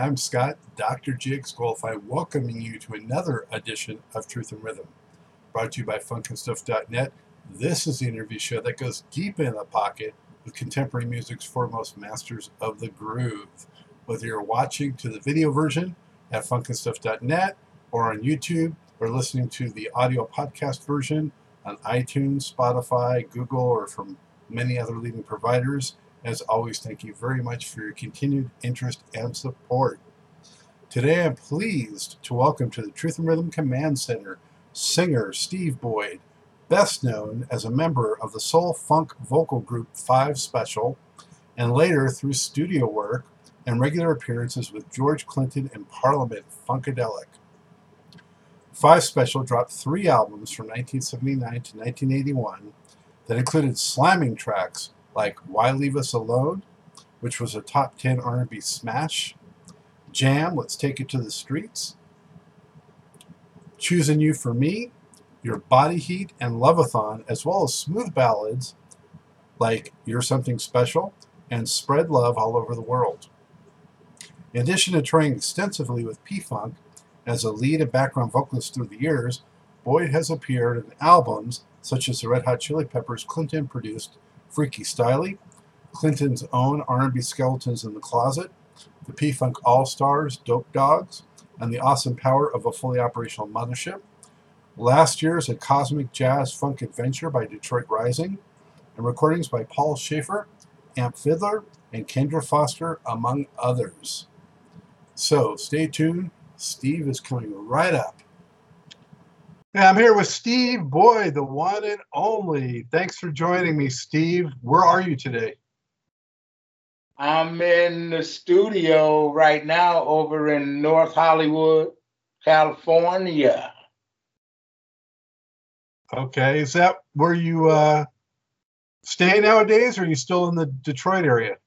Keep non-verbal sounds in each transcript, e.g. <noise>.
I'm Scott, Dr. Jigs Qualified, welcoming you to another edition of Truth and Rhythm. Brought to you by funknstuff.net. This is the interview show that goes deep in the pocket with contemporary music's foremost masters of the groove. Whether you're watching to the video version at funknstuff.net or on YouTube or listening to the audio podcast version on iTunes, Spotify, Google, or from many other leading providers, as always, thank you very much for your continued interest and support. Today I'm pleased to welcome to the Truth and Rhythm Command Center singer Steve Boyd, best known as a member of the soul funk vocal group Five Special, and later through studio work and regular appearances with George Clinton and Parliament Funkadelic. Five Special dropped three albums from 1979 to 1981 that included slamming tracks like Why Leave Us Alone, which was a top 10 R&B smash, Jam, Let's Take It to the Streets, Choosing You for Me, Your Body Heat, and Loveathon, as well as smooth ballads like You're Something Special and Spread Love All Over the World. In addition to touring extensively with P-Funk as a lead and background vocalist through the years, Boyd has appeared in albums such as the Red Hot Chili Peppers Clinton produced Freaky Styley, Clinton's own R&B Skeletons in the Closet, the P-Funk All-Stars, Dope Dogs, and the awesome power of a fully operational mothership. Last year's A Cosmic Jazz Funk Adventure by Detroit Rising, and recordings by Paul Shaffer, Amp Fiddler, and Kendra Foster, among others. So stay tuned. Steve is coming right up. Yeah, I'm here with Steve Boyd, the one and only. Thanks for joining me, Steve. Where are you today? I'm in the studio right now over in North Hollywood, California. Okay, is that where you uh, stay nowadays, or are you still in the Detroit area?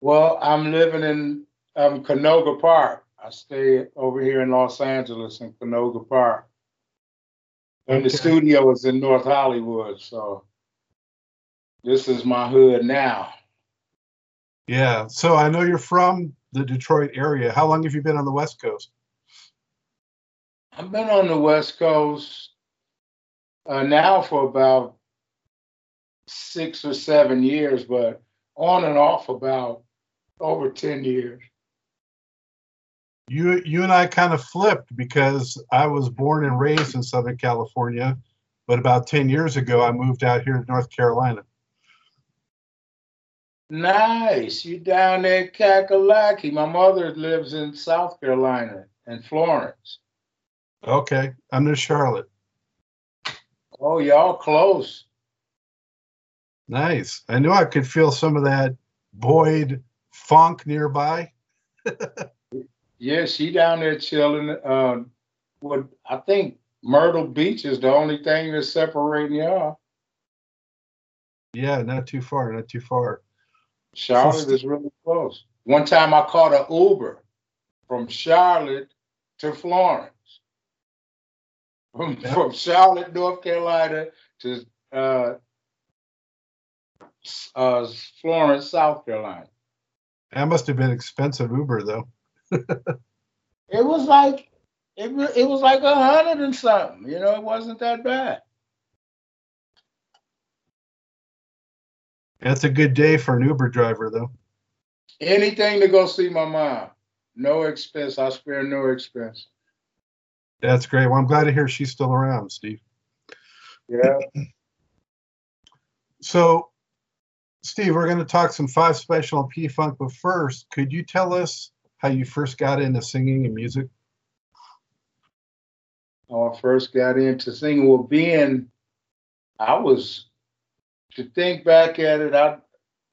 Well, I'm living in um, Canoga Park. I stay over here in Los Angeles in Canoga Park. And the studio is in North Hollywood, so this is my hood now. Yeah. So I know you're from the Detroit area. How long have you been on the West Coast? I've been on the West Coast uh, now for about six or seven years, but on and off about over 10 years you you and I kind of flipped because I was born and raised in Southern California, but about 10 years ago I moved out here to North Carolina. Nice. You down there in Kakalaki. My mother lives in South Carolina in Florence. Okay. I'm in Charlotte. Oh, y'all close. Nice. I knew I could feel some of that Boyd funk nearby. <laughs> Yeah, she down there chilling. Um, what I think Myrtle Beach is the only thing that's separating y'all. Yeah, not too far, not too far. Charlotte is really close. One time I caught an Uber from Charlotte to Florence. From, yep. from Charlotte, North Carolina to uh, uh, Florence, South Carolina. That must have been expensive Uber though <laughs> it was like it, it was like a hundred and something. You know, it wasn't that bad. That's a good day for an Uber driver, though. Anything to go see my mom. No expense. I spare no expense. That's great. Well, I'm glad to hear she's still around, Steve. Yeah. <clears throat> so, Steve, we're going to talk some five special P Funk, but first, could you tell us how you first got into singing and music? How I first got into singing, well, being I was to think back at it, I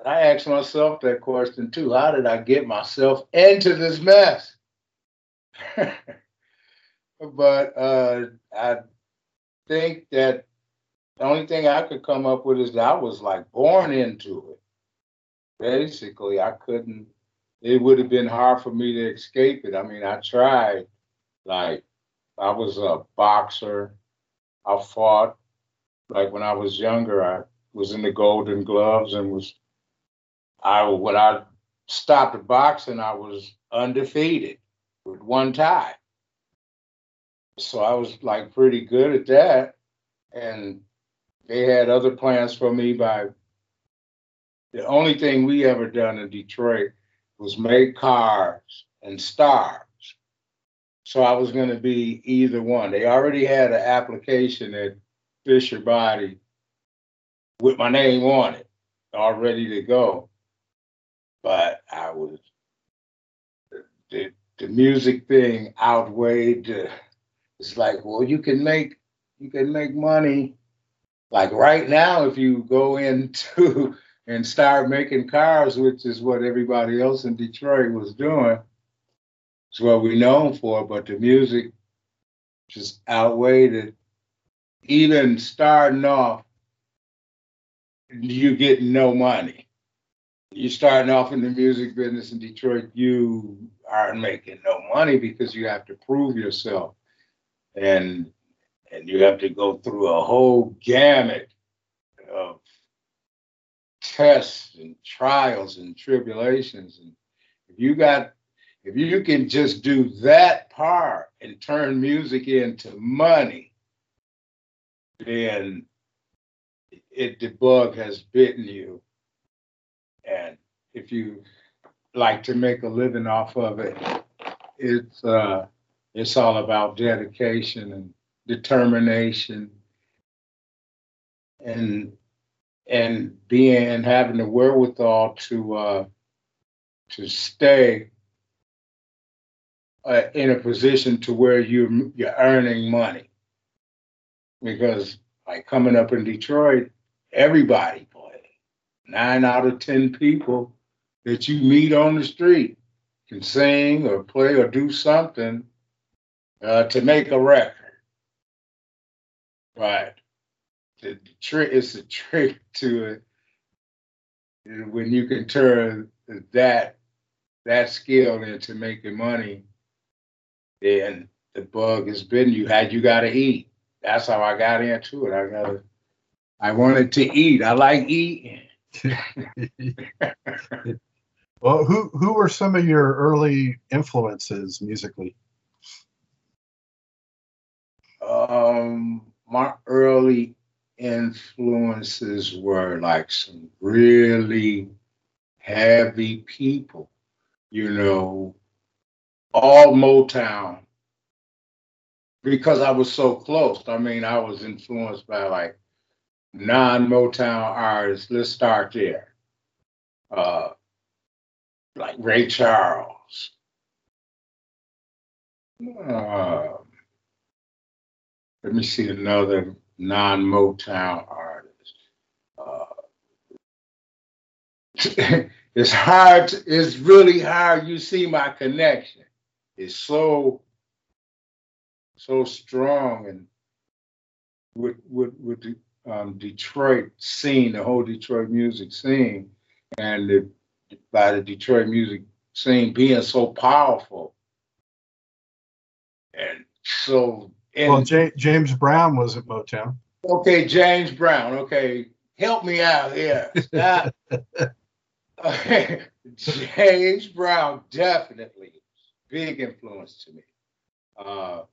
I asked myself that question too. How did I get myself into this mess? <laughs> but uh, I think that the only thing I could come up with is that I was like born into it. Basically, I couldn't it would have been hard for me to escape it. I mean, I tried. Like, I was a boxer. I fought. Like when I was younger, I was in the Golden Gloves and was I when I stopped boxing, I was undefeated with one tie. So I was like pretty good at that. And they had other plans for me by the only thing we ever done in Detroit was make cars and stars. So I was going to be either one. They already had an application at Fisher Body with my name on it, all ready to go. But I was the the music thing outweighed. It's like, well, you can make you can make money. Like right now, if you go into and start making cars, which is what everybody else in Detroit was doing, it's what we're known for. But the music just outweighed it. Even starting off, you get no money. You starting off in the music business in Detroit, you aren't making no money because you have to prove yourself, and and you have to go through a whole gamut tests and trials and tribulations. And if you got, if you can just do that part and turn music into money, then it the bug has bitten you. And if you like to make a living off of it, it's uh it's all about dedication and determination and and being and having the wherewithal to uh, to stay uh, in a position to where you you're earning money because like coming up in Detroit, everybody play. Nine out of ten people that you meet on the street can sing or play or do something uh, to make a record. Right the, trick is a trick to it. When you can turn that that skill into making money then the bug has been you. Had you got to eat. That's how i got into it. I got i wanted to eat. I like eating. <laughs> Well who who were some of your early influences musically? Um my early influences were like some really heavy people, you know, all Motown. Because I was so close. I mean, I was influenced by like non Motown artists. Let's start there. Uh, like Ray Charles. Uh, let me see another non-Motown artists. Uh, <laughs> it's hard. To, it's really hard. You see my connection. It's so so strong and with with with the um, Detroit scene, the whole Detroit music scene, and the, by the Detroit music scene being so powerful and so and, well, J- James Brown was at Motown. Okay, James Brown. Okay, help me out here. <laughs> James Brown definitely big influence to me. Uh,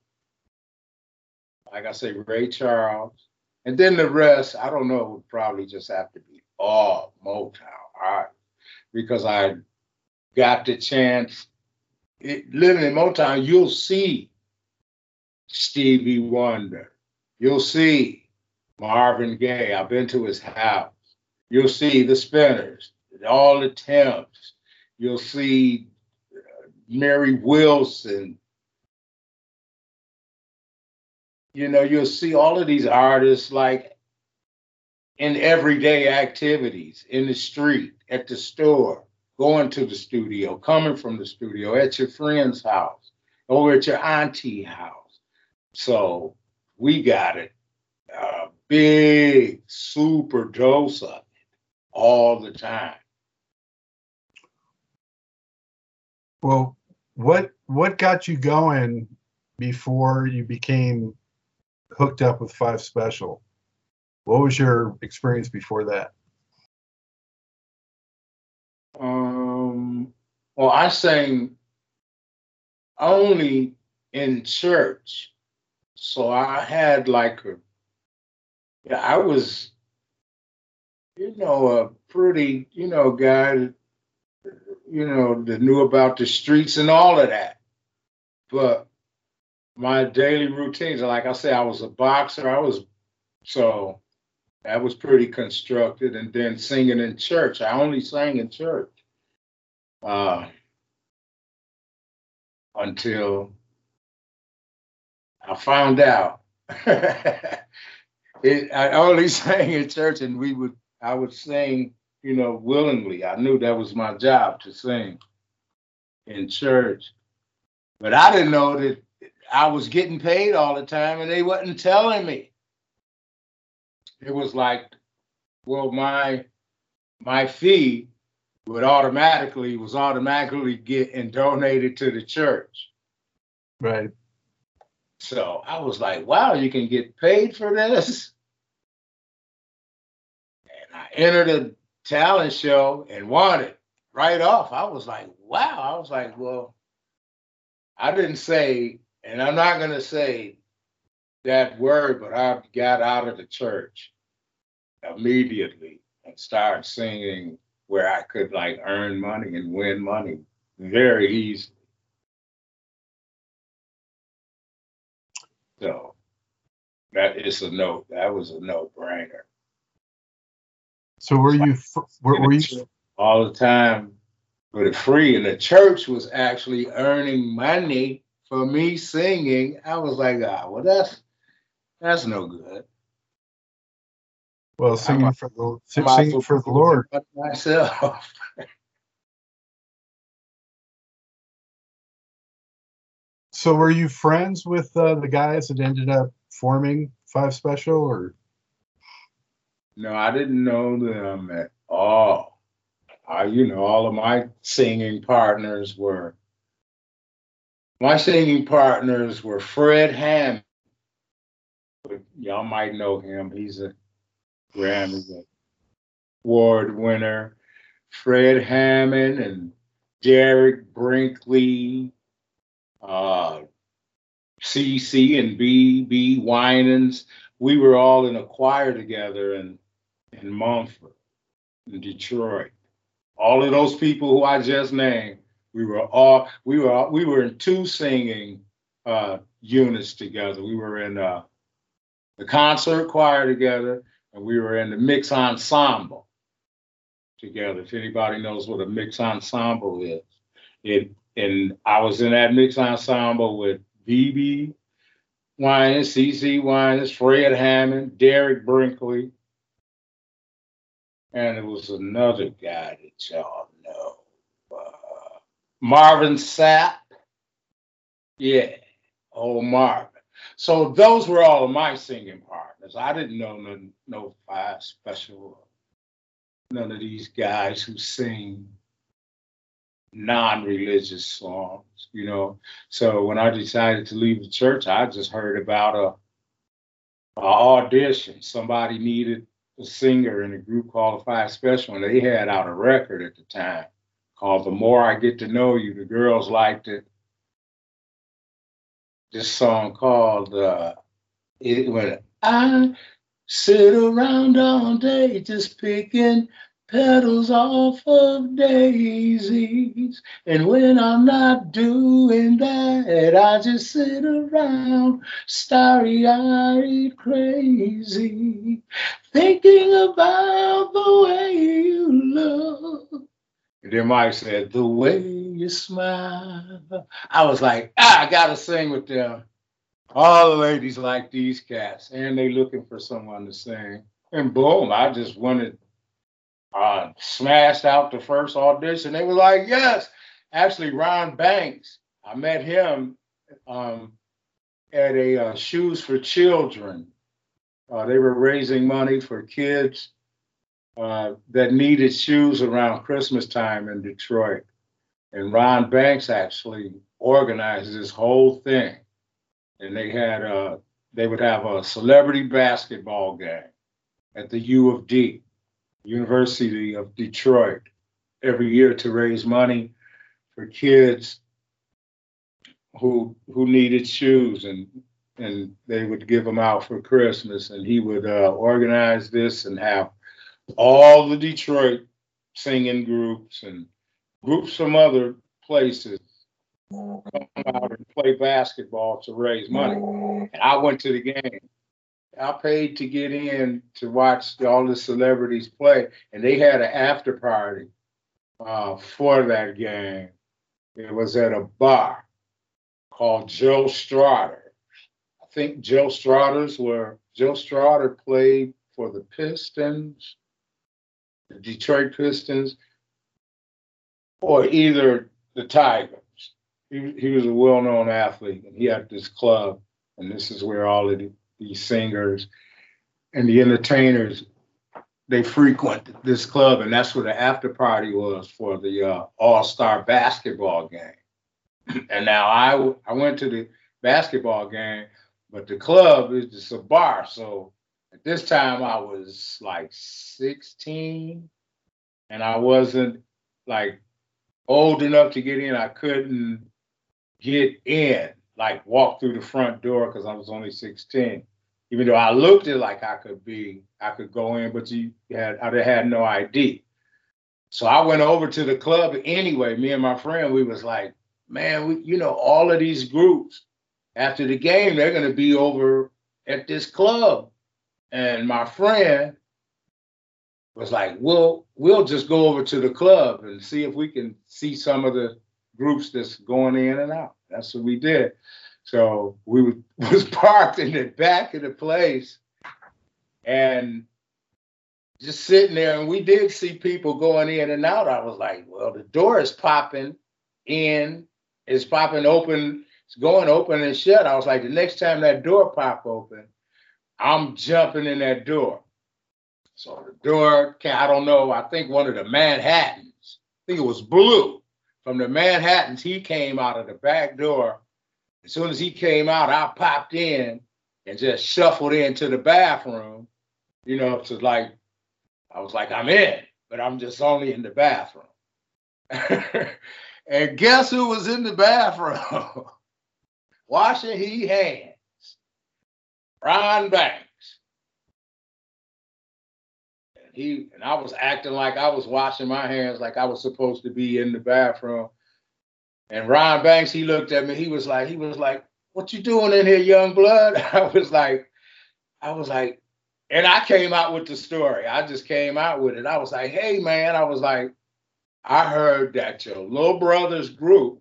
like I say, Ray Charles, and then the rest. I don't know. Would probably just have to be all Motown art because I got the chance. It, living in Motown, you'll see Stevie Wonder. You'll see Marvin Gaye. I've been to his house. You'll see the Spinners, all the Temps. You'll see uh, Mary Wilson. You know, you'll see all of these artists like in everyday activities, in the street, at the store, going to the studio, coming from the studio, at your friend's house, over at your auntie house so we got it a big super dose of it all the time. Well, what what got you going before you became hooked up with Five Special? What was your experience before that? Um, Well, I sang only in church. So I had like a, yeah, I was, you know, a pretty, you know, guy, you know, that knew about the streets and all of that. But my daily routines, like I said, I was a boxer. I was, so that was pretty constructed. And then singing in church, I only sang in church. Uh, until I found out. <laughs> it, I only <laughs> sang in church, and we would I would sing, you know, willingly. I knew that was my job to sing in church, but I didn't know that I was getting paid all the time, and they wasn't telling me. It was like, well, my my fee would automatically was automatically get and donated to the church. Right. So I was like, wow, you can get paid for this. And I entered a talent show and won it right off. I was like, wow. I was like, well, I didn't say, and I'm not going to say that word, but I got out of the church immediately and started singing where I could like earn money and win money very easily. So that is a no. That was a no brainer. So were you? Were, were you all the time for the free? And the church was actually earning money for me singing. I was like, ah, well, that's that's no good. Well, singing I'm, for the singing for the Lord <laughs> myself. So, were you friends with uh, the guys that ended up forming Five Special, or? No, I didn't know them at all. I, you know, all of my singing partners were. My singing partners were Fred Hammond. Y'all might know him. He's a Grammy Award winner, Fred Hammond and Derek Brinkley, uh, CC and BB Winans. We were all in a choir together in, in Mumford, in Detroit. All of those people who I just named, we were all we were all, we were in two singing uh, units together. We were in uh, the concert choir together, and we were in the mix ensemble together. If anybody knows what a mix ensemble is, it and I was in that mix ensemble with BB Winans, CC Winans, Fred Hammond, Derek Brinkley, and it was another guy that y'all know, uh, Marvin Sapp. Yeah, old Marvin. So those were all of my singing partners. I didn't know no, no five special, none of these guys who sing non-religious songs, you know. So when I decided to leave the church, I just heard about a, a audition. Somebody needed a singer in a group called Five Special, and they had out a record at the time called "The More I Get to Know You." The girls liked it this song called uh, it when I sit around all day just picking petals off of daisies. And when I'm not doing that, I just sit around starry eyed crazy, thinking about the way you look and then Mike said, The way you smile. I was like, ah, I gotta sing with them. All the ladies like these cats, and they looking for someone to sing. And boom, I just wanted uh smashed out the first audition. They were like, yes. Actually, Ron Banks, I met him um, at a uh, Shoes for Children. Uh, they were raising money for kids uh, that needed shoes around Christmas time in Detroit. And Ron Banks actually organized this whole thing. And they had uh, they would have a celebrity basketball game at the U of D, University of Detroit, every year to raise money for kids who who needed shoes and and they would give them out for Christmas and he would uh, organize this and have all the Detroit singing groups and groups from other places come out and play basketball to raise money. And I went to the game. I paid to get in to watch all the celebrities play, and they had an after party uh, for that game. It was at a bar called Joe Strader. I think Joe Straders were Joe Strader played for the Pistons, the Detroit Pistons, or either the Tigers. He, he was a well-known athlete, and he had this club, and this is where all of the, these singers and the entertainers they frequent this club, and that's where the after party was for the uh, All Star basketball game. <clears throat> and now I I went to the basketball game, but the club is just a bar. So at this time I was like 16, and I wasn't like old enough to get in. I couldn't get in, like walk through the front door because I was only 16 even though I looked it like I could be, I could go in, but you had I had no ID. So I went over to the club anyway. Me and my friend, we was like, man, we, you know, all of these groups after the game, they're gonna be over at this club. And my friend was like, we'll we'll just go over to the club and see if we can see some of the groups that's going in and out. That's what we did. So we <laughs> was parked in the back of the place and just sitting there and we did see people going in and out. I was like, well, the door is popping in, it's popping open, it's going open and shut. I was like, the next time that door pop open, I'm jumping in that door. So the door, I don't know, I think one of the Manhattans, I think it was blue. From the Manhattans, he came out of the back door as soon as he came out, I popped in and just shuffled into the bathroom, you know, to like, I was like, I'm in, but I'm just only in the bathroom. <laughs> and guess who was in the bathroom? <laughs> Washing his hands. Ron Banks. And he and I was acting like I was washing my hands like I was supposed to be in the bathroom. And Ron Banks, he looked at me. He was like, he was like, "What you doing in here, young blood?" <laughs> I was like, I was like, and I came out with the story. I just came out with it. I was like, "Hey, man," I was like, "I heard that your little brother's group,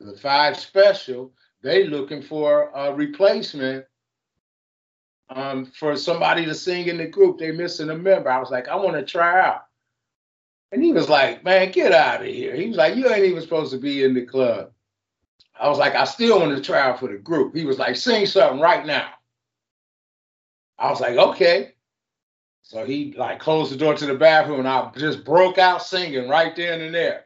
the Five Special, they looking for a replacement." Um, for somebody to sing in the group, they missing a member. I was like, I want to try out. And he was like, man, get out of here. He was like, you ain't even supposed to be in the club. I was like, I still want to try out for the group. He was like, sing something right now. I was like, okay. So he like closed the door to the bathroom and I just broke out singing right then and there.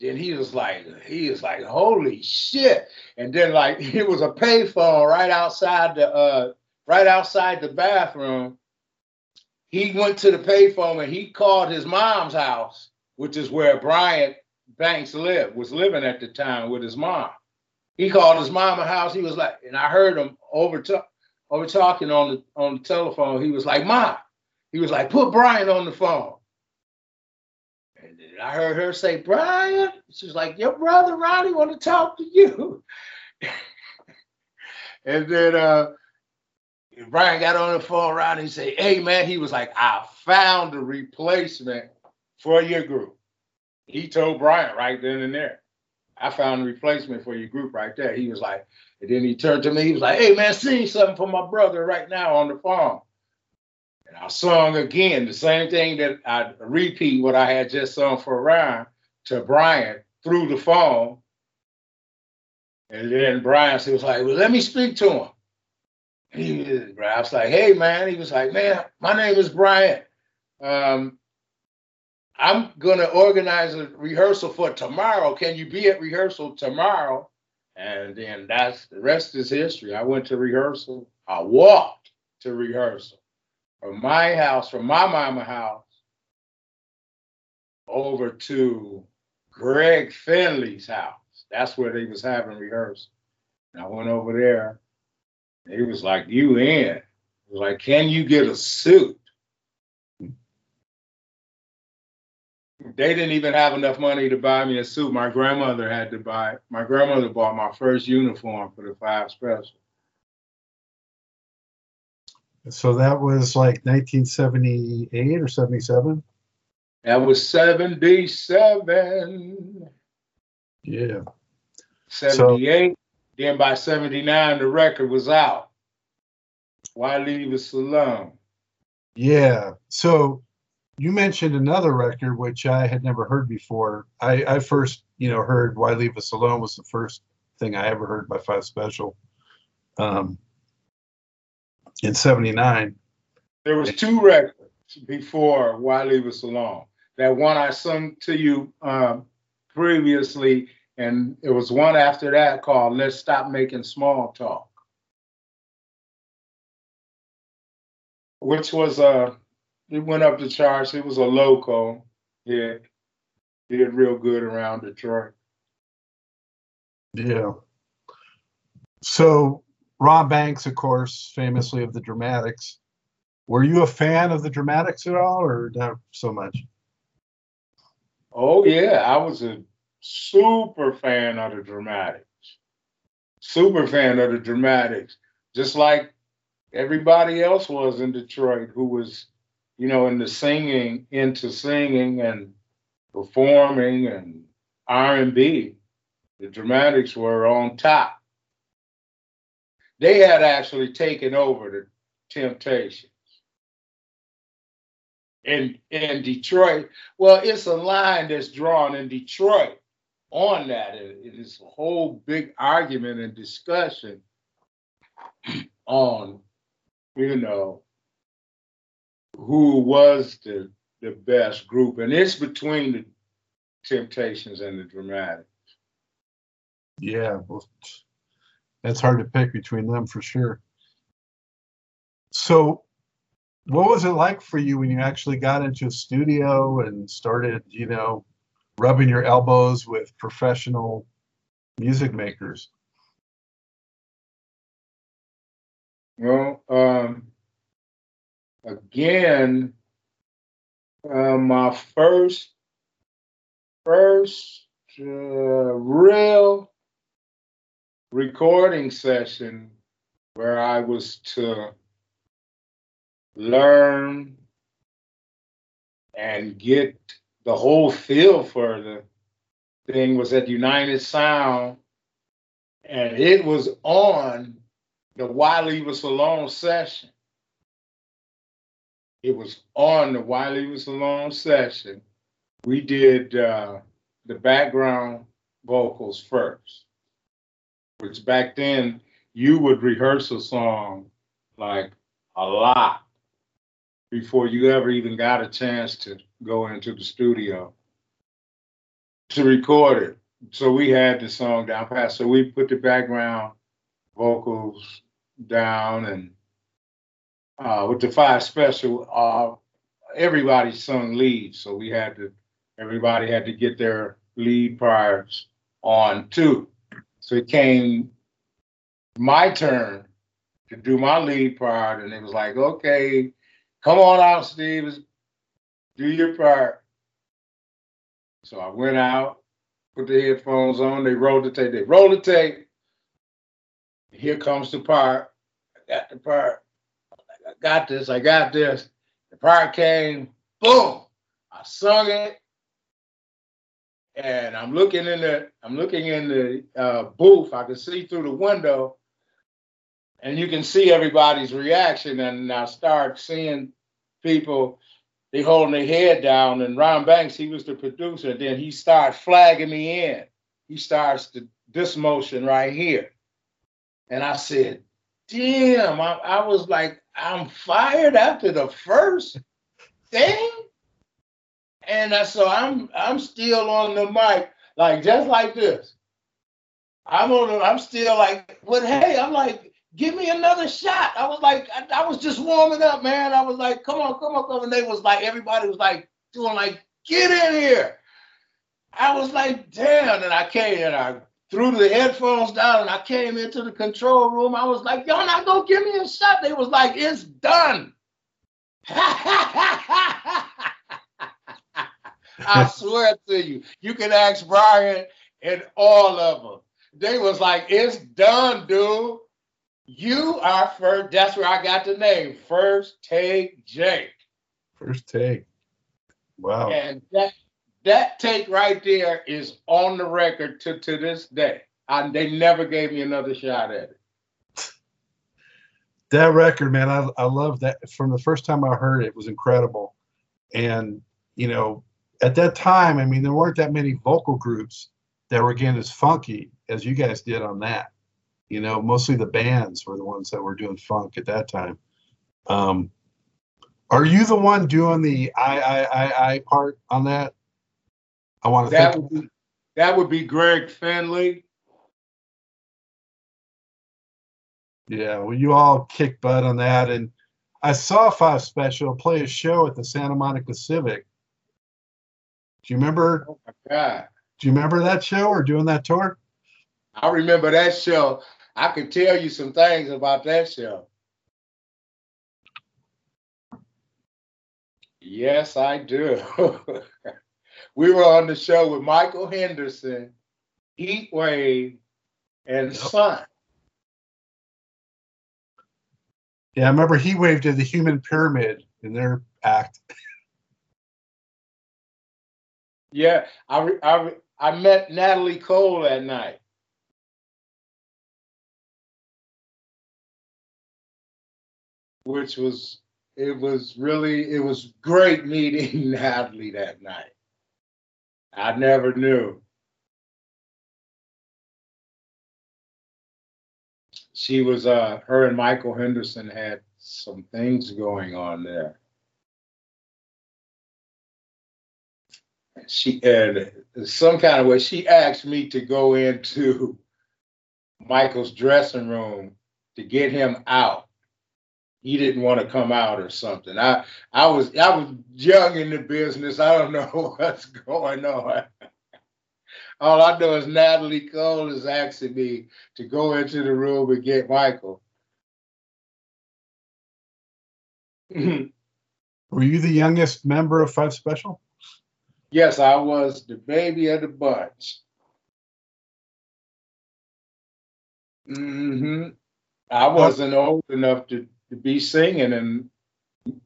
Then he was like, he was like, holy shit. And then like <laughs> it was a payphone right outside the uh right outside the bathroom he went to the payphone and he called his mom's house, which is where Bryant Banks lived, was living at the time with his mom. He called his mama house. He was like, and I heard him over talk, over talking on the on the telephone. He was like, "Ma," he was like, "Put Brian on the phone." And I heard her say, "Brian," she's like, "Your brother Ronnie want to talk to you." <laughs> and then uh, Brian got on the phone around and he said, Hey man, he was like, I found a replacement for your group. He told Brian right then and there. I found a replacement for your group right there. He was like, and then he turned to me, he was like, Hey man, sing something for my brother right now on the phone. And I sung again the same thing that I repeat what I had just sung for Ryan to Brian through the phone. And then Brian was like, Well, let me speak to him he was, I was like, hey man, he was like, man, my name is Brian. Um, I'm gonna organize a rehearsal for tomorrow. Can you be at rehearsal tomorrow? And then that's the rest is history. I went to rehearsal. I walked to rehearsal from my house, from my mama house, over to Greg Finley's house. That's where they was having rehearsal. And I went over there. He was like, "You in?" Like, "Can you get a suit?" They didn't even have enough money to buy me a suit. My grandmother had to buy. My grandmother bought my first uniform for the five special. So that was like 1978 or 77. That was 77, Yeah. 78. Then by 79, the record was out. Why leave us alone? Yeah. So you mentioned another record which I had never heard before. I, I first, you know, heard "Why Leave Us Alone" was the first thing I ever heard by Five Special. Um, in '79. There was two records before Why Leave Us Alone. That one I sung to you um, previously, and it was one after that called "Let's Stop Making Small Talk," which was a uh, it went up the charts. It was a loco. Yeah, did real good around Detroit. Yeah. So Ron Banks, of course, famously of the Dramatics. Were you a fan of the Dramatics at all, or not so much? Oh yeah, I was a super fan of the Dramatics. Super fan of the Dramatics, just like everybody else was in Detroit who was, you know, into singing, into singing and performing and R and B. The Dramatics were on top they had actually taken over the Temptations. In in Detroit, well, it's a line that's drawn in Detroit on that. it is a whole big argument and discussion on, you know, who was the the best group, and it's between the Temptations and the Dramatics. Yeah, well, it's hard to pick between them for sure. So, what was it like for you when you actually got into a studio and started, you know, rubbing your elbows with professional music makers? Well, um, again, uh, my first first uh, real recording session where I was to learn and get the whole feel for the thing was at United Sound, and it was on the Why Leave Us Alone session. It was on the Why Leave Us Alone session. We did uh, the background vocals first which back then you would rehearse a song like a lot before you ever even got a chance to go into the studio to record it. So we had the song down pat. So we put the background vocals down and uh, with the five special, uh, everybody sung lead. So we had to, everybody had to get their lead parts on too. So it came my turn to do my lead part, and it was like, okay, come on out, Steve, do your part. So I went out, put the headphones on, they rolled the tape, they rolled the tape. Here comes the part. I got the part. I got this, I got this. The part came, boom. I sung it and I'm looking in the I'm looking in the uh, booth. I can see through the window, and you can see everybody's reaction. And I start seeing people they holding their head down. And Ron Banks, he was the producer. Then he starts flagging me in. He starts the, this motion right here, and I said, "Damn!" I, I was like, "I'm fired after the first thing." And uh, so I'm I'm still on the mic, like just like this. I'm on. I'm still like, but hey, I'm like, give me another shot. I was like, I, I, was just warming up, man. I was like, come on, come on, come on. And they was like, everybody was like doing like, get in here. I was like, damn. And I came and I threw the headphones down and I came into the control room. I was like, y'all not gonna give me a shot. They was like, it's done. <laughs> I swear to you, you can ask Brian and all of them. They was like, it's done, dude. You are first. That's where I got the name. First take Jake. First take. Wow. And that that take right there is on the record to, to this day. And they never gave me another shot at it. That record, man, I, I love that. From the first time I heard it, it was incredible. And, you know, at that time, I mean, there weren't that many vocal groups that were getting as funky as you guys did on that. You know, mostly the bands were the ones that were doing funk at that time. Um, are you the one doing the I I I I part on that? I want to That think. would be, that would be Greg Finley. Yeah, well, you all kick butt on that, and I saw Five Special play a show at the Santa Monica Civic. Do you remember? Oh my God. Do you remember that show or doing that tour? I remember that show. I could tell you some things about that show. Yes, I do. <laughs> we were on the show with Michael Henderson, Heat Wave, and Son. Yeah, I remember he waved to the Human Pyramid in their act. Yeah, I, I, I met Natalie Cole that night. Which was, it was really, it was great meeting <laughs> Natalie that night. I never knew. She was, uh, her and Michael Henderson had some things going on there. she and some kind of way she asked me to go into <laughs> Michael's dressing room to get him out. He didn't want to come out or something. I I was I was young in the business. I don't <laughs> know what's going on. All I know is Natalie Cole is asking me to go into the room and get Michael. <laughs> Were you the youngest member of Five Special? Yes, I was the baby of the bunch. Mm-hmm. I wasn't old enough to, to be singing in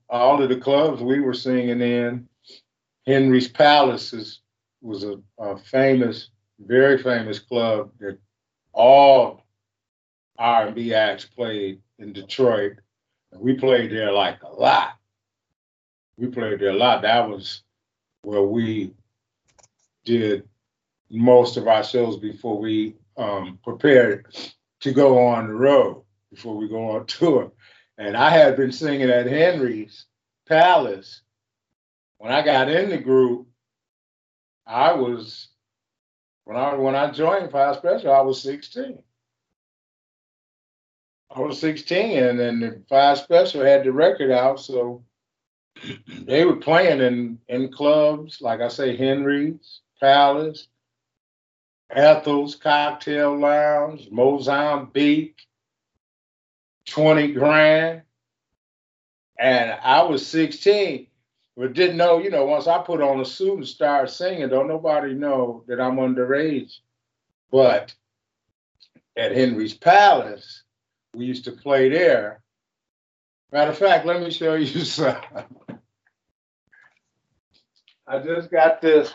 all of the clubs we were singing in. Henry's Palace is, was a, a famous, very famous club that all R&B acts played in Detroit. And we played there like a lot. We played there a lot. That was where we did most of our shows before we um, prepared to go on the road, before we go on <laughs> tour. And I had been singing at Henry's Palace. When I got in the group, I was when I when I joined Five Special, I was 16. I was 16, and then the Five Special had the record out, so <clears throat> they were playing in in clubs like I say, Henry's, Palace, Ethel's Cocktail Lounge, Mozambique, 20 grand. And I was 16, but didn't know, you know, once I put on a suit and started singing, don't nobody know that I'm underage. But at Henry's Palace, we used to play there. Matter of fact, let me show you <laughs> something. I just got this.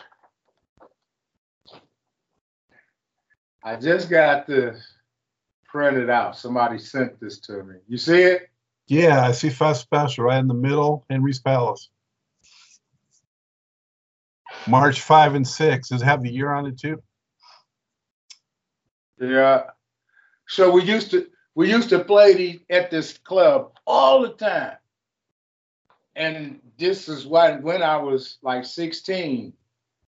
I just got this printed out. Somebody sent this to me. You see it? Yeah, I see Five Special right in the middle, Henry's Palace. March 5 and 6. Does it have the year on it too? Yeah. So we used to we used to play these at this club all the time. And this is when when I was like 16,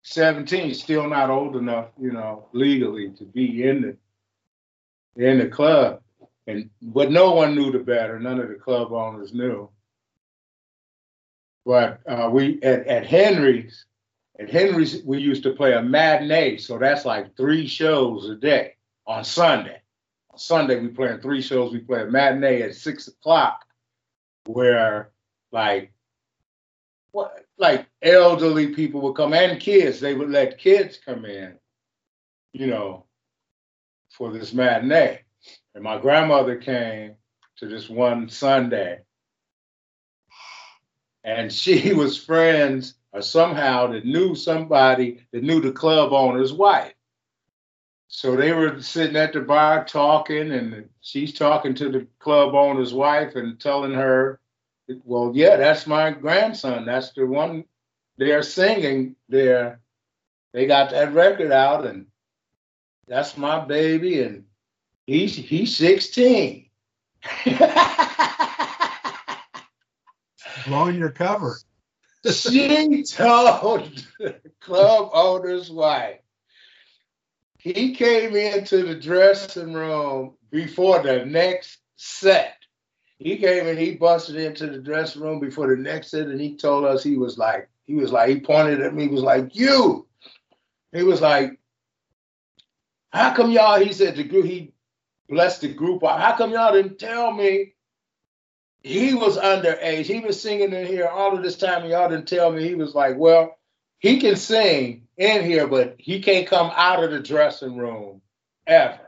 17, still not old enough, you know, legally to be in the in the club. And but no one knew the better. None of the club owners knew. But uh, we at, at Henry's At Henry's, we used to play a matinee, so that's like three shows a day on Sunday. On Sunday, we playing three shows. We play a matinee at six o'clock, where like what like elderly people would come and kids. They would let kids come in, you know, for this matinee. And my grandmother came to this one Sunday, and she <laughs> was friends or somehow that knew somebody that knew the club owner's wife. So they were sitting at the bar talking, and she's talking to the club owner's wife and telling her, Well, yeah, that's my grandson. That's the one they're singing there. They got that record out, and that's my baby, and he's he's 16. <laughs> Blowing your cover. she told the club owner's wife. He came into the dressing room before the next set. He came and he busted into the dressing room before the next set, and he told us he was like, he was like, he pointed at me, he was like, you. He was like, how come y'all, he said the group, he blessed the group, how come y'all didn't tell me he was underage. He was singing in here all of this time, and y'all didn't tell me. He was like, well, he can sing in here, but he can't come out of the dressing room ever.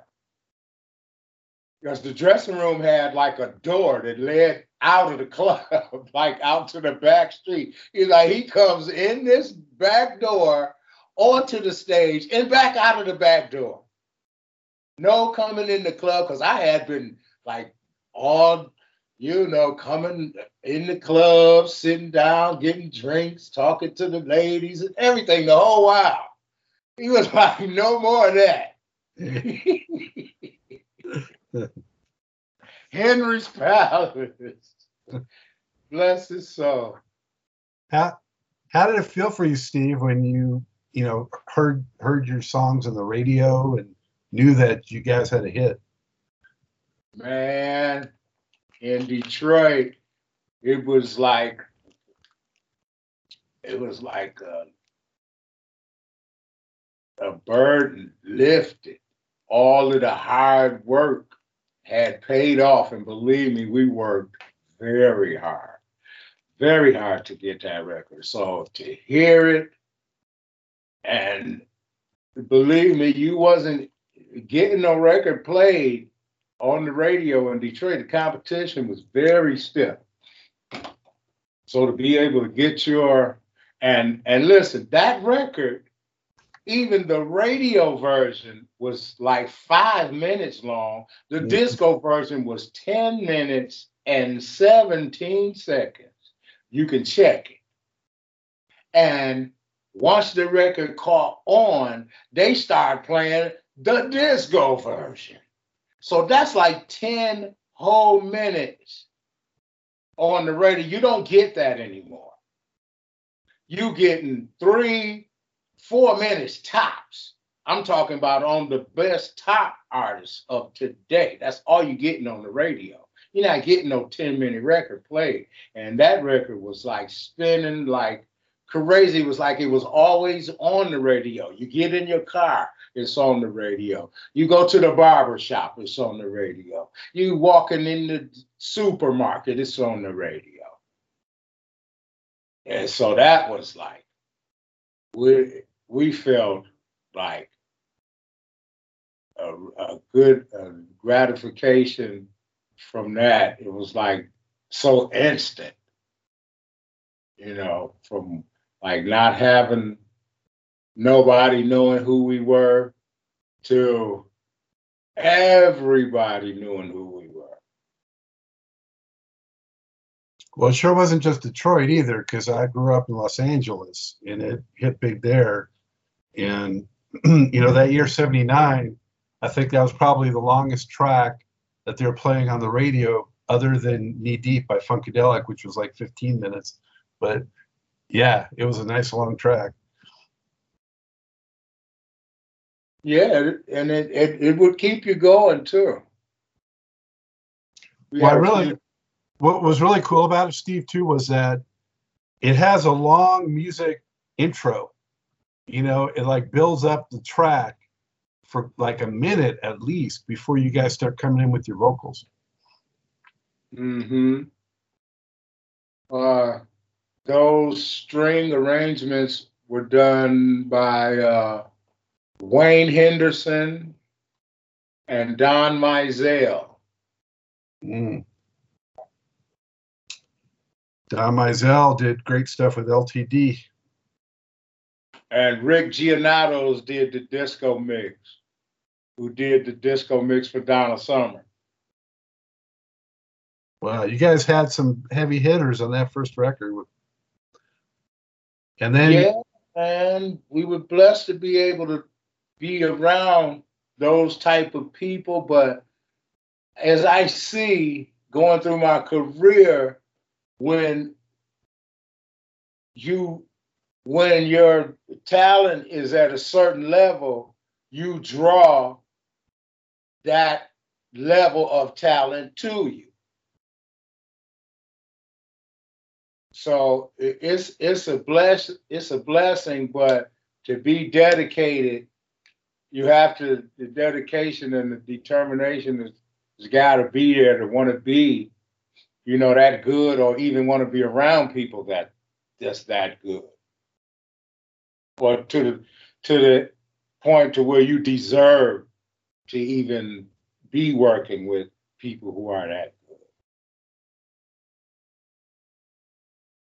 Because the dressing room had like a door that led out of the <laughs> club, like out to the back street. He's like, he comes in this back door onto the stage and back out of the back door. No coming in the club because I had been like all you know, coming in the club, sitting down, getting drinks, talking to the ladies and everything the whole while. He was <laughs> like, no more of that. <laughs> Henry's Palace. Bless his soul. How how did it feel for you, Steve, when you you know heard heard your songs on the radio and knew that you guys had a hit? Man, in Detroit, it was like it was like a, a burden lifted. All of the hard work had paid off, and believe me, we worked very hard, very hard to get that record. So to hear it, and believe me, you wasn't getting no record played on the radio in Detroit, the competition was very stiff. So to be able to get your and and listen, that record, even the radio version was like five minutes long. The mm-hmm. disco version was 10 minutes and 17 seconds. You can check it. And once the record caught on, they started playing the disco version. So that's like 10 whole minutes on the radio. You don't get that anymore. You getting three, four minutes tops. I'm talking about on the best top artists of today. That's all you're getting on the radio. You're not getting no 10 minute record played. And that record was like spinning like crazy. It was like it was always on the radio. You get in your car, it's on the radio. You go to the barber shop, it's on the radio. You walking in the supermarket, it's on the radio. And so that was like we we felt like a, a good gratification from that. It was like so instant, you know, from like not having nobody knowing who we were to everybody knowing who we were. Well, it sure wasn't just Detroit either, because I grew up in Los Angeles and it hit big there. And, <clears throat> you know, that year 79, I think that was probably the longest track that they were playing on the radio other than Knee Deep by Funkadelic, which was like 15 minutes. But yeah, it was a nice long track. Yeah, and it, it, it would keep you going too. We well, really, few... what was really cool about it, Steve, too, was that it has a long music intro. you know, it like builds up the track for like a minute at least before you guys start coming in with your vocals. Mm-hmm. Uh, those string arrangements were done by uh, Wayne Henderson and Don Mizell. Mm. Don Mizell did great stuff with LTD. And Rick Gianatos did the disco mix, who did the disco mix for Donna Summer. Wow, you guys had some heavy hitters on that first record. And then yeah, and we were blessed to be able to be around those type of people. But as I see going through my career, when you when your talent is at a certain level, you draw that level of talent to you. So it's it's a bless it's a blessing, but to be dedicated, you have to the dedication and the determination has, has got to be there to want to be, you know, that good or even want to be around people that that's that good. Or to the to the point to where you deserve to even be working with people who are that good.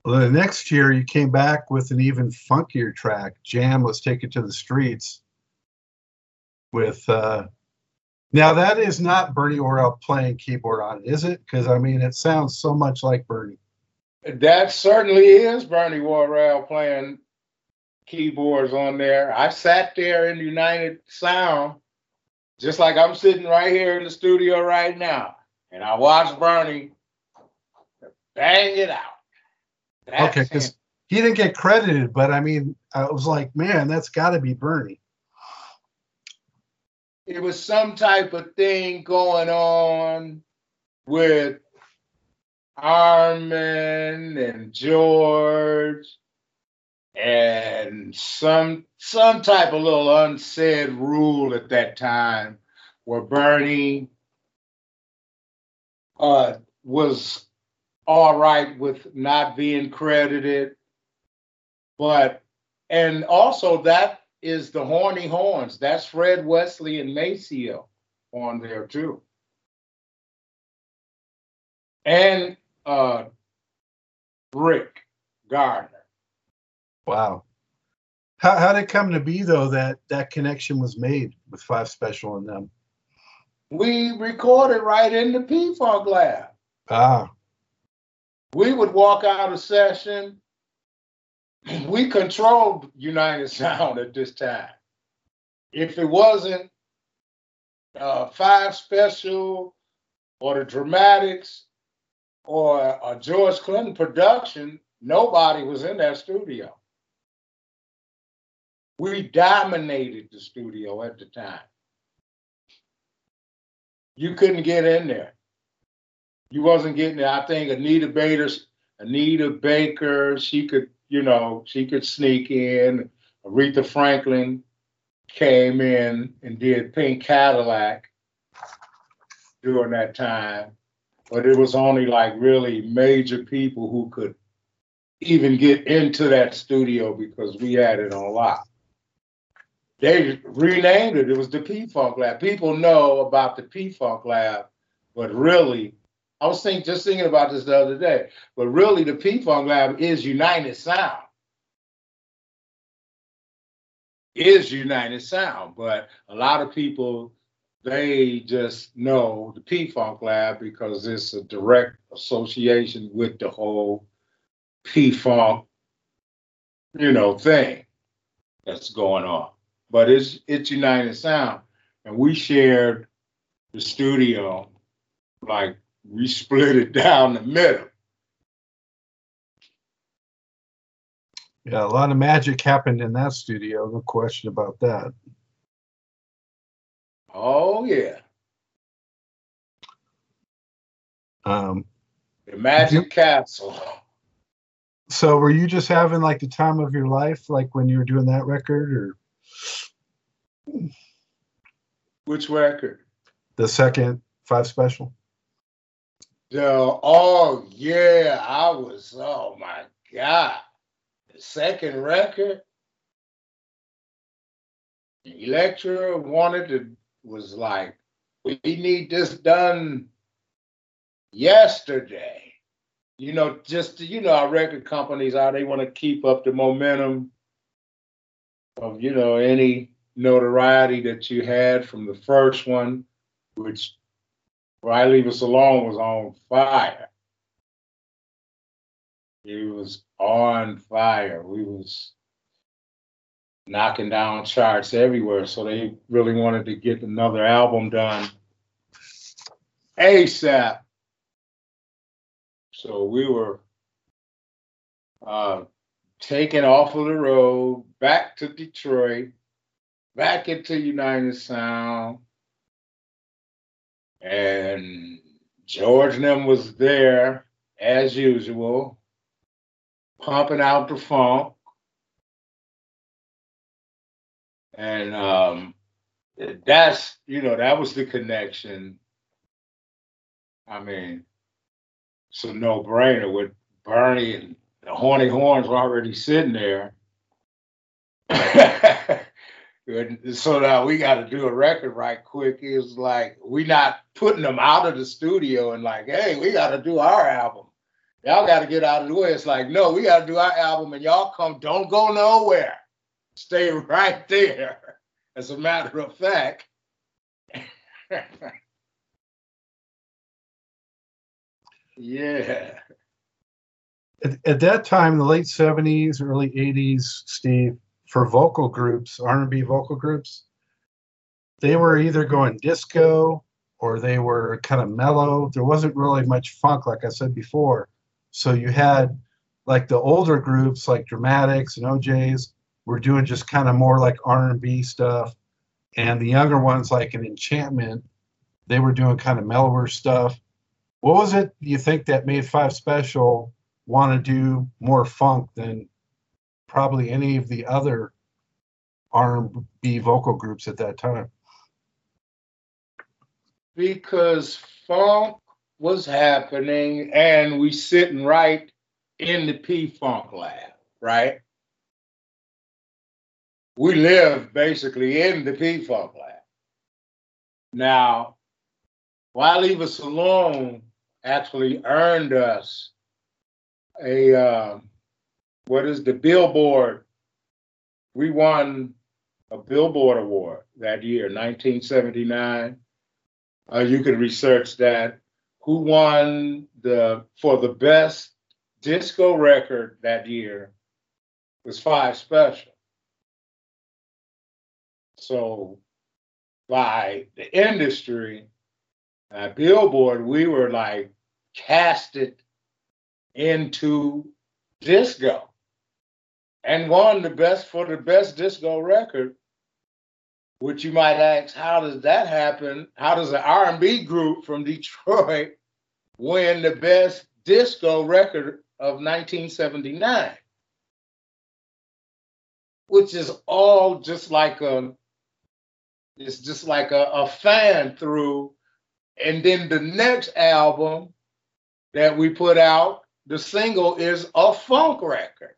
Well, the next year you came back with an even funkier track. Jam Let's Take It to the Streets. With uh, now that is not Bernie Worrell playing keyboard on, it, is it? Because I mean, it sounds so much like Bernie. That certainly is Bernie Worrell playing keyboards on there. I sat there in United Sound, just like I'm sitting right here in the studio right now, and I watched Bernie bang it out. That's okay, because he didn't get credited, but I mean, I was like, man, that's got to be Bernie. It was some type of thing going on with Armand and George and some some type of little unsaid rule at that time where Bernie uh, was all right with not being credited. But, and also that is the Horny Horns. That's Fred Wesley and Maceo on there too. And uh, Rick Gardner. Wow. How, how did it come to be though that that connection was made with Five Special and them? We recorded right in the P Funk Lab. Ah we would walk out of session. <clears throat> We controlled United Sound at this time. If it wasn't uh, Five Special or the Dramatics or a George Clinton production, nobody was in that studio. We dominated the studio at the time. You couldn't get in there you wasn't getting there. I think Anita Baker, Anita Baker, she could, you know, she could sneak in. Aretha Franklin came in and did Pink Cadillac during that time, but it was only like really major people who could even get into that studio because we had it on lock. They renamed it. It was the P Funk Lab. People know about the P Funk Lab, but really I was thinking, just thinking about this the other day, but really the P Funk Lab is United Sound. Is United Sound, but a lot of people they just know the P Funk Lab because it's a direct association with the whole P Funk, you know, thing that's going on. But it's it's United Sound, and we shared the studio like we split it down the middle. Yeah, a lot of magic happened in that studio, no question about that. Oh yeah. Um, the Magic you, Castle. So were you just having like the time of your life, like when you were doing that record, or Which record? the second five special? The oh yeah, I was oh my god. The second record. Elektra wanted to was like, we need this done yesterday. You know, just you know, our record companies are they want to keep up the momentum of you know any notoriety that you had from the first one, which Why Leave Us Alone was on fire. It was on fire. We was knocking down charts everywhere. So they really wanted to get another album done ASAP. So we were uh, taken off of the road back to Detroit, back into United Sound. And George them was there as usual, pumping out the funk. And um, that's, you know, that was the connection. I mean, it's a no brainer with Bernie and the horny horns were already sitting there. <laughs> so now we got to do a record right quick. It's like we not putting them out of the studio and like, hey, we got to do our album. Y'all got to get out of the way. It's like, no, we got to do our album, and y'all come. Don't go nowhere. Stay <laughs> right there. As a matter of fact. <laughs> yeah. At, at that time, the late '70s, early '80s, Steve, for vocal groups, R&B vocal groups, they were either going disco or they were kind of mellow. There wasn't really much funk, like I said before. So you had like the older groups, like Dramatics and O'Jays, were doing just kind of more like R&B stuff, and the younger ones, like an Enchantment, they were doing kind of mellower stuff. What was it you think that made Five Special want to do more funk than probably any of the other R&B vocal groups at that time? Because funk was happening and we sitting right in the P-Funk lab, right? We live basically in the P-Funk lab. Now, Why Leave Us Alone actually earned us a uh, what is the Billboard? We won a Billboard award that year, 1979. Uh, you can research that. Who won the for the best disco record that year was Five Special. So by the industry, uh, Billboard, we were like casted into disco and won the best for the best disco record which you might ask how does that happen? How does an r&b group from detroit <laughs> win the best disco record of 1979 which is all just like a it's just like a, a fan through and then the next album that we put out the single is a funk record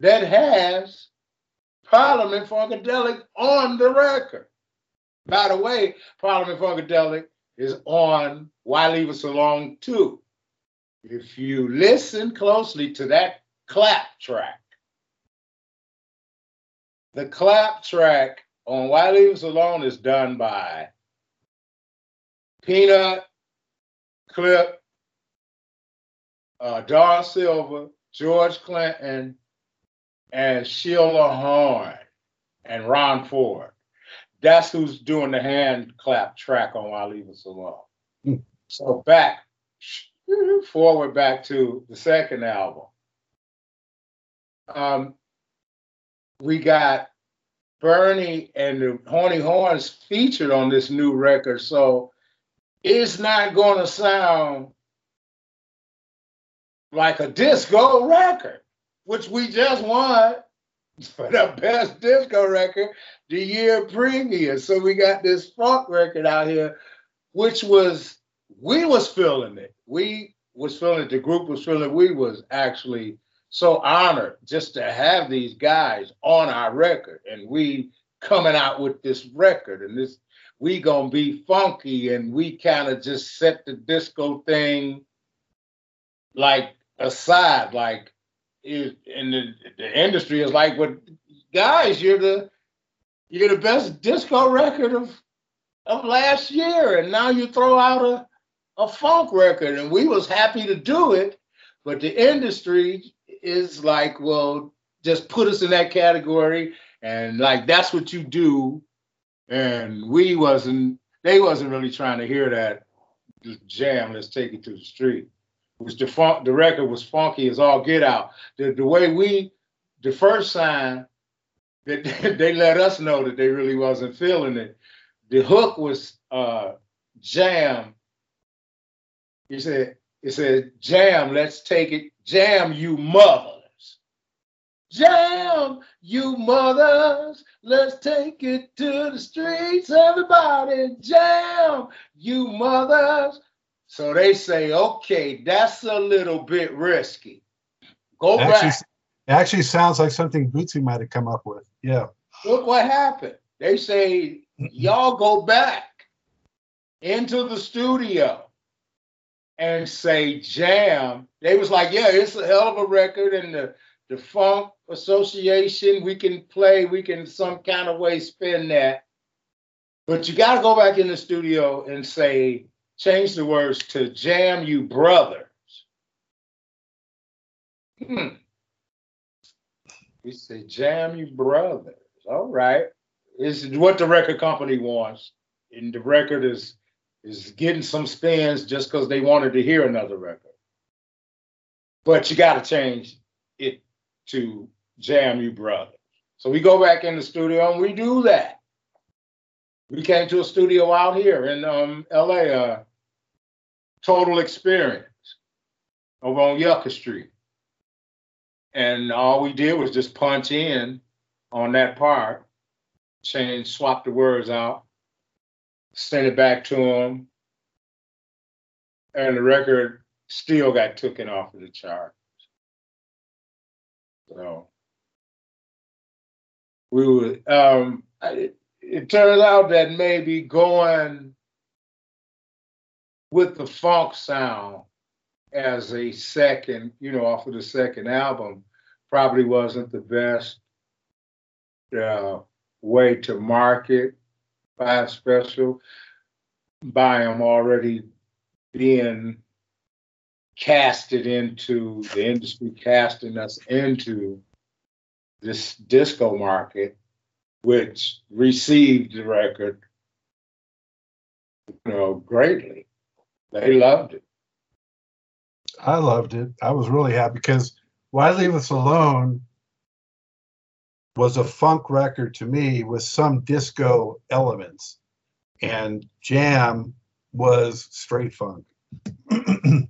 that has Parliament Funkadelic on the record. By the way, Parliament Funkadelic is on Why Leave Us Alone too. If you listen closely to that clap track, the clap track on Why Leave Us Alone is done by Peanut, Clip, uh, Dar Silver, George Clinton, and Sheila Horn and Ron Ford. That's who's doing the hand clap track on Why Leave Us Alone. Mm. So back, forward back to the second album. Um, we got Bernie and the Horny Horns featured on this new record, so it's not going to sound like a disco record, which we just won for the best disco record the year previous. So we got this funk record out here, which was we was feeling it. We was feeling it. The group was feeling it. We was actually so honored just to have these guys on our record, and we coming out with this record, and this we gonna be funky, and we kind of just set the disco thing like aside, like in the, the industry is like, what guys, you're the you're the best disco record of of last year, and now you throw out a a funk record, and we was happy to do it, but the industry is like, well, just put us in that category, and like that's what you do, and we wasn't, they wasn't really trying to hear that jam. Let's take it to the street. Funk, the record was funky as all get out. The the way we, the first sign that <laughs> they let us know that they really wasn't feeling it. The hook was uh, jam. He said, "It said jam. Let's take it. Jam, you mothers. Jam, you mothers. Let's take it to the streets. Everybody, jam, you mothers." So they say, "Okay, that's a little bit risky. Go Actually, back." it actually sounds like something Bootsy might have come up with. Yeah. Look what happened. They say, y'all go back into the studio and say jam. They was like, yeah, it's a hell of a record, and the the funk association, we can play, we can some kind of way spin that. But you gotta go back in the studio and say, change the words to jam you brothers. Hmm. We say jam you brothers. All right. This is what the record company wants. And the record is is getting some spins just because they wanted to hear another record. But you got to change it to Jam You Brothers. So we go back in the studio and we do that. We came to a studio out here in um, LA, uh, Total Experience, over on Yucca Street. And all we did was just punch in on that part, change, swap the words out, send it back to them, and the record still got taken off of the chart. So we would. Um, it, it turns out that maybe going with the funk sound as a second, you know, off of the second album, probably wasn't the best uh, way to market Five Special by them already being casted into the industry, casting us into this disco market, which received the record, you know, greatly. They loved it. I loved it. I was really happy because Why Leave Us Alone was a funk record to me with some disco elements, and Jam was straight funk. <clears throat>